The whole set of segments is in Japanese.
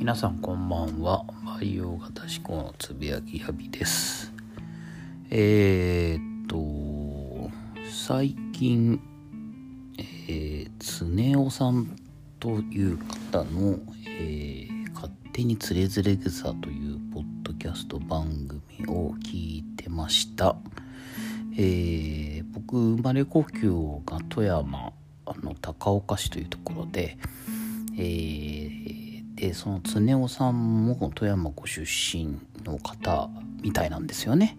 皆さんこんばんは。培養型思考のつぶやきやびです。えー、っと最近えー、つねおさんという方の、えー、勝手につれづれ草というポッドキャスト番組を聞いてました。えー、僕生まれ故郷が富山あの高岡市というところでえーでその常雄さんも富山ご出身の方みたいなんですよね。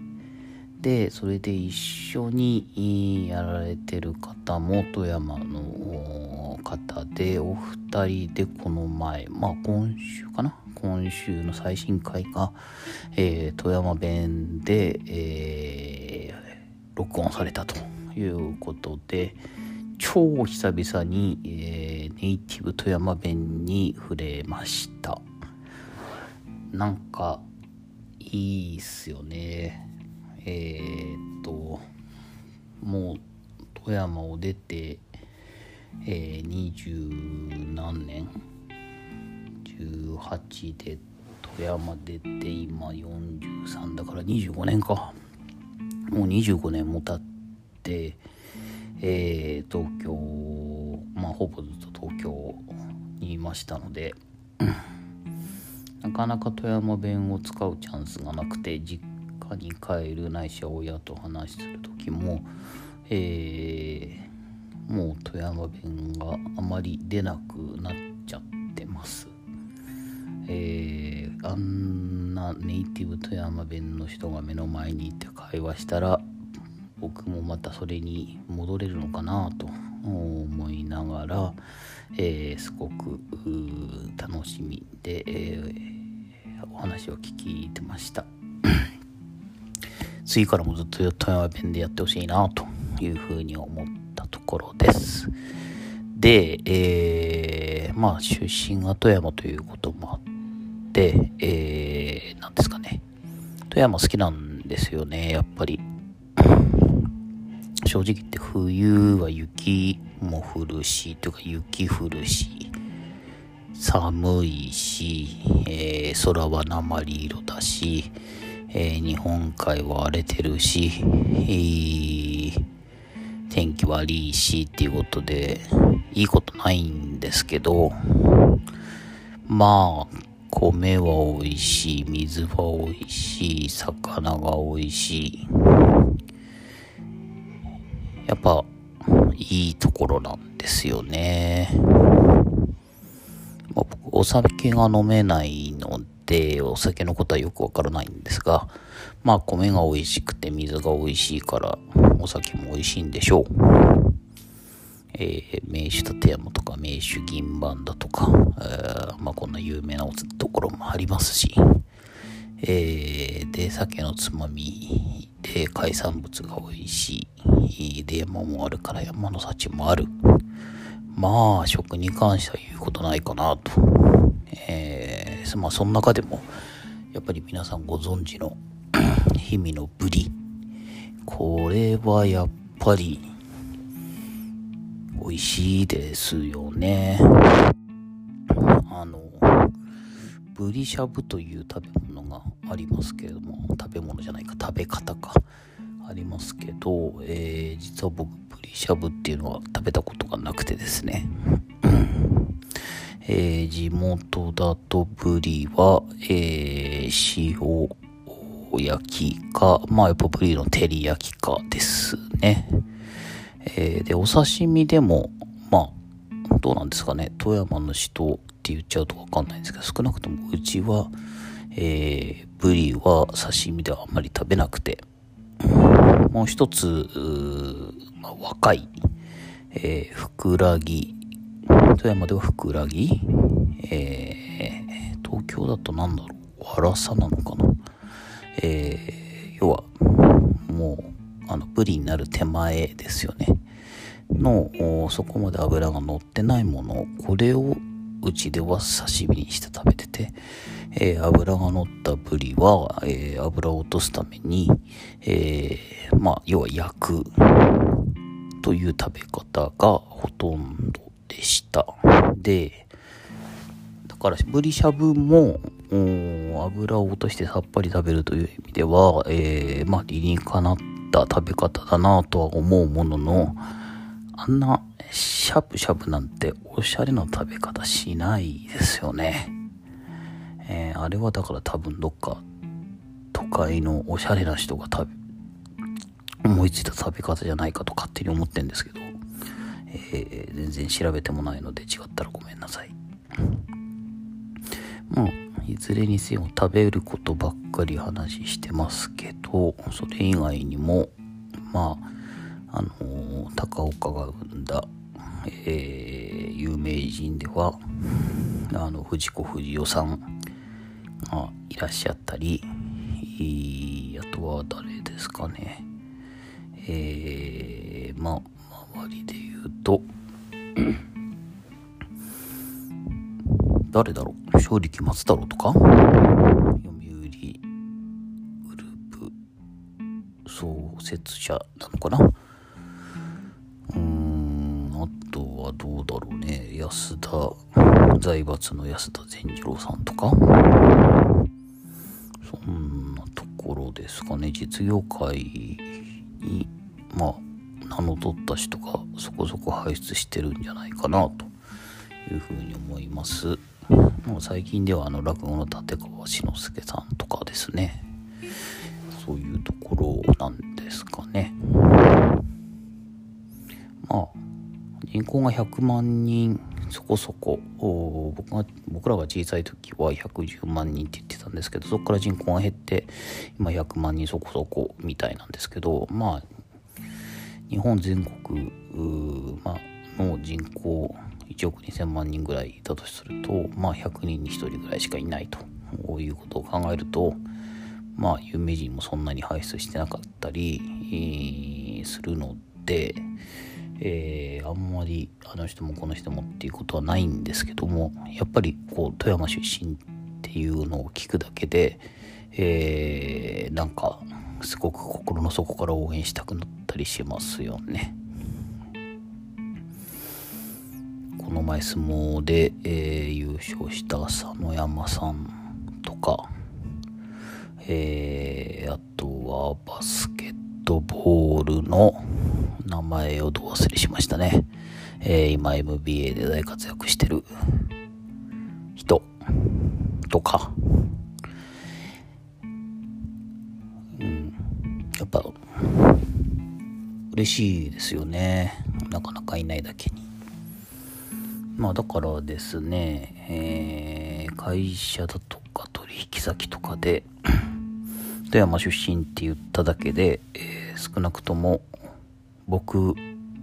でそれで一緒にやられてる方も富山の方でお二人でこの前まあ今週かな？今週の最新回が、えー、富山弁で、えー、録音されたということで、超久々に、えー、ネイティブ富山弁に触れました。なんかいいっすよね。えー、っともう富山を出てえ二、十何年？18で富山出て今43だから25年か。もう25年も経ってえー、東京まあほぼずっと京にいましたのでなかなか富山弁を使うチャンスがなくて実家に帰るないし親と話する時も、えー、もう富山弁があまり出なくなっちゃってます。えー、あんなネイティブ富山弁の人が目の前にいて会話したら僕もまたそれに戻れるのかなと思いながら、えー、すごく楽しみで、えー、お話を聞いてました。次からもずっと富山弁でやってほしいなというふうに思ったところです。で、えー、まあ出身が富山ということもあって、えー、ですかね。富山好きなんですよねやっぱり。正直言って冬は雪も降るし、というか雪降るし、寒いし、えー、空は鉛色だし、えー、日本海は荒れてるし、えー、天気悪いしっていうことで、いいことないんですけど、まあ、米は美味しい、水は美味しい、魚が美味しい。やっぱいいところなんですよね。まあ、僕お酒が飲めないのでお酒のことはよくわからないんですがまあ米が美味しくて水が美味しいからお酒も美味しいんでしょう。えー、名手立山とか名手銀盤だとか、えー、まあこんな有名なところもありますし、えー、で酒のつまみで海産物が美味しい。で山もあるから山の幸もある。まあ食に関しては言うことないかなと、えー、まあその中でもやっぱり皆さんご存知の 氷見のブリ。これはやっぱり美味しいですよね。ブリしゃぶという食べ物がありますけれども食べ物じゃないか食べ方かありますけど、えー、実は僕ブリしゃぶっていうのは食べたことがなくてですね、えー、地元だとブリは、えー、塩焼きかまあやっぱブリの照り焼きかですね、えー、でお刺身でもまあどうなんですかね。富山の人って言っちゃうとわかんないんですけど少なくともうちはえー、ブリは刺身ではあんまり食べなくて、もう一つ、まあ、若い、えー、ふくらぎ、富山ではふくらぎ、えー、東京だとなんだろう、わらさなのかな。えー、要は、もう、あの、ブリになる手前ですよね。の、そこまで油が乗ってないもの、これをうちでは刺身にして食べてて、えー、油が乗ったブリは、えー、油を落とすために、えー、まあ、要は焼くという食べ方がほとんどでした。で、だからぶりしゃぶも油を落としてさっぱり食べるという意味では、えー、まあ理にかなった食べ方だなとは思うもののあんなしゃぶしゃぶなんておしゃれな食べ方しないですよね。えー、あれはだから多分どっか都会のおしゃれな人が食べ思いついた食べ方じゃないかと勝手に思ってんですけど、えー、全然調べてもないので違ったらごめんなさい。まあいずれにせよ食べることばっかり話してますけどそれ以外にもまああのー、高岡が生んだ、えー、有名人ではあの藤子不二雄さんがいらっしゃったりあとは誰ですかね。えー、まあ周りで言うと誰だろう。正力松太郎とか？読売グループ創設者なのかな？ね安田財閥の安田善次郎さんとか。そんなところですかね実業界にまあ名の取った人がそこそこ輩出してるんじゃないかなと。いうふうに思います。もう最近ではあの落語の立川志の輔さんとかですね。そういうところなんですかね。人口が100万人そこそこ。僕が僕らが小さい時は110万人って言ってたんですけどそこから人口が減って今100万人そこそこみたいなんですけどまあ日本全国、まの人口1億2000万人ぐらいいたとするとまあ100人に1人ぐらいしかいないと。いうことを考えるとまあ有名人もそんなに輩出してなかったり、するので、えー、あんまりあの人もこの人もっていうことはないんですけどもやっぱりこう富山出身っていうのを聞くだけで、えー、なんかすごく心の底から応援したくなったりしますよね。この前相撲で、えー、優勝した佐野山さんとか、えー、あとはバスケットボールの名前をど忘れしましたね。えー、今 MBA で大活躍してる人とか、うん、やっぱ嬉しいですよね。なかなかいないだけに。まあだからですね、えー、会社だとか取引先とかで富山出身って言っただけで、えー、少なくとも僕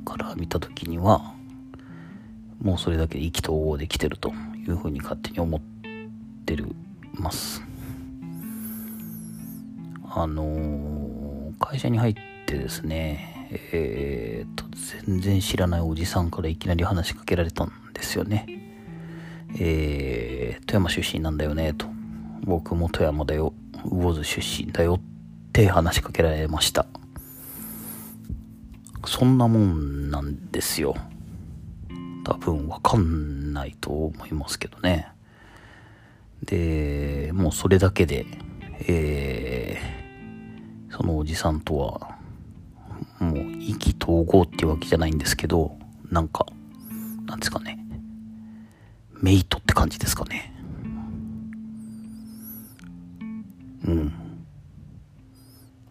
から見た時にはもうそれだけで意気投合できてるというふうに勝手に思ってるますあのー、会社に入ってですねえー、っと全然知らないおじさんからいきなり話しかけられたんですよね。えー、富山出身なんだよね、と。僕も富山だよ、魚津出身だよって話しかけられました。そんなもんなんですよ。多分わかんないと思いますけどね。で、もうそれだけで、えー、そのおじさんとは、もう意気投合っていうわけじゃないんですけど、なんか、なんですかね。メイトって感じですかね。うん。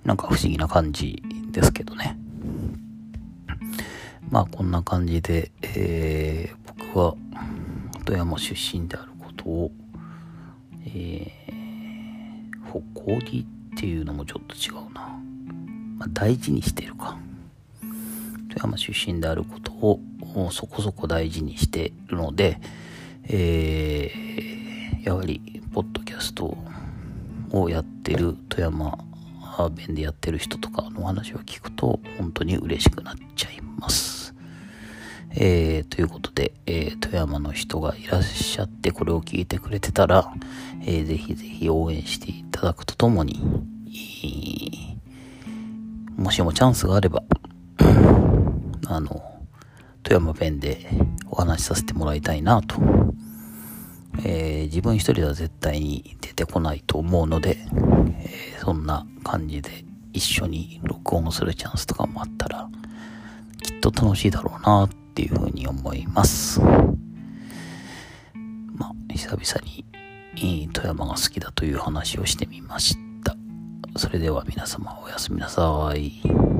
なんか不思議な感じですけどね。まあこんな感じで、えー、僕は富山出身であることを、えー、誇りっていうのもちょっと違うな。まあ、大事にしてるか。富山出身であることをそこそこ大事にしてるので、えー、やはり、ポッドキャストをやってる富山弁でやってる人とかの話を聞くと、本当に嬉しくなっちゃいます。えー、ということで、えー、富山の人がいらっしゃってこれを聞いてくれてたら、えー、ぜひぜひ応援していただくとともに、もしもチャンスがあれば、あの、富山弁でお話しさせてもらいたいなと。えー、自分一人では絶対に出てこないと思うので、えー、そんな感じで一緒に録音するチャンスとかもあったら、きっと楽しいだろうなっていうふうに思います。まあ、久々に富山が好きだという話をしてみました。それでは皆様おやすみなさい。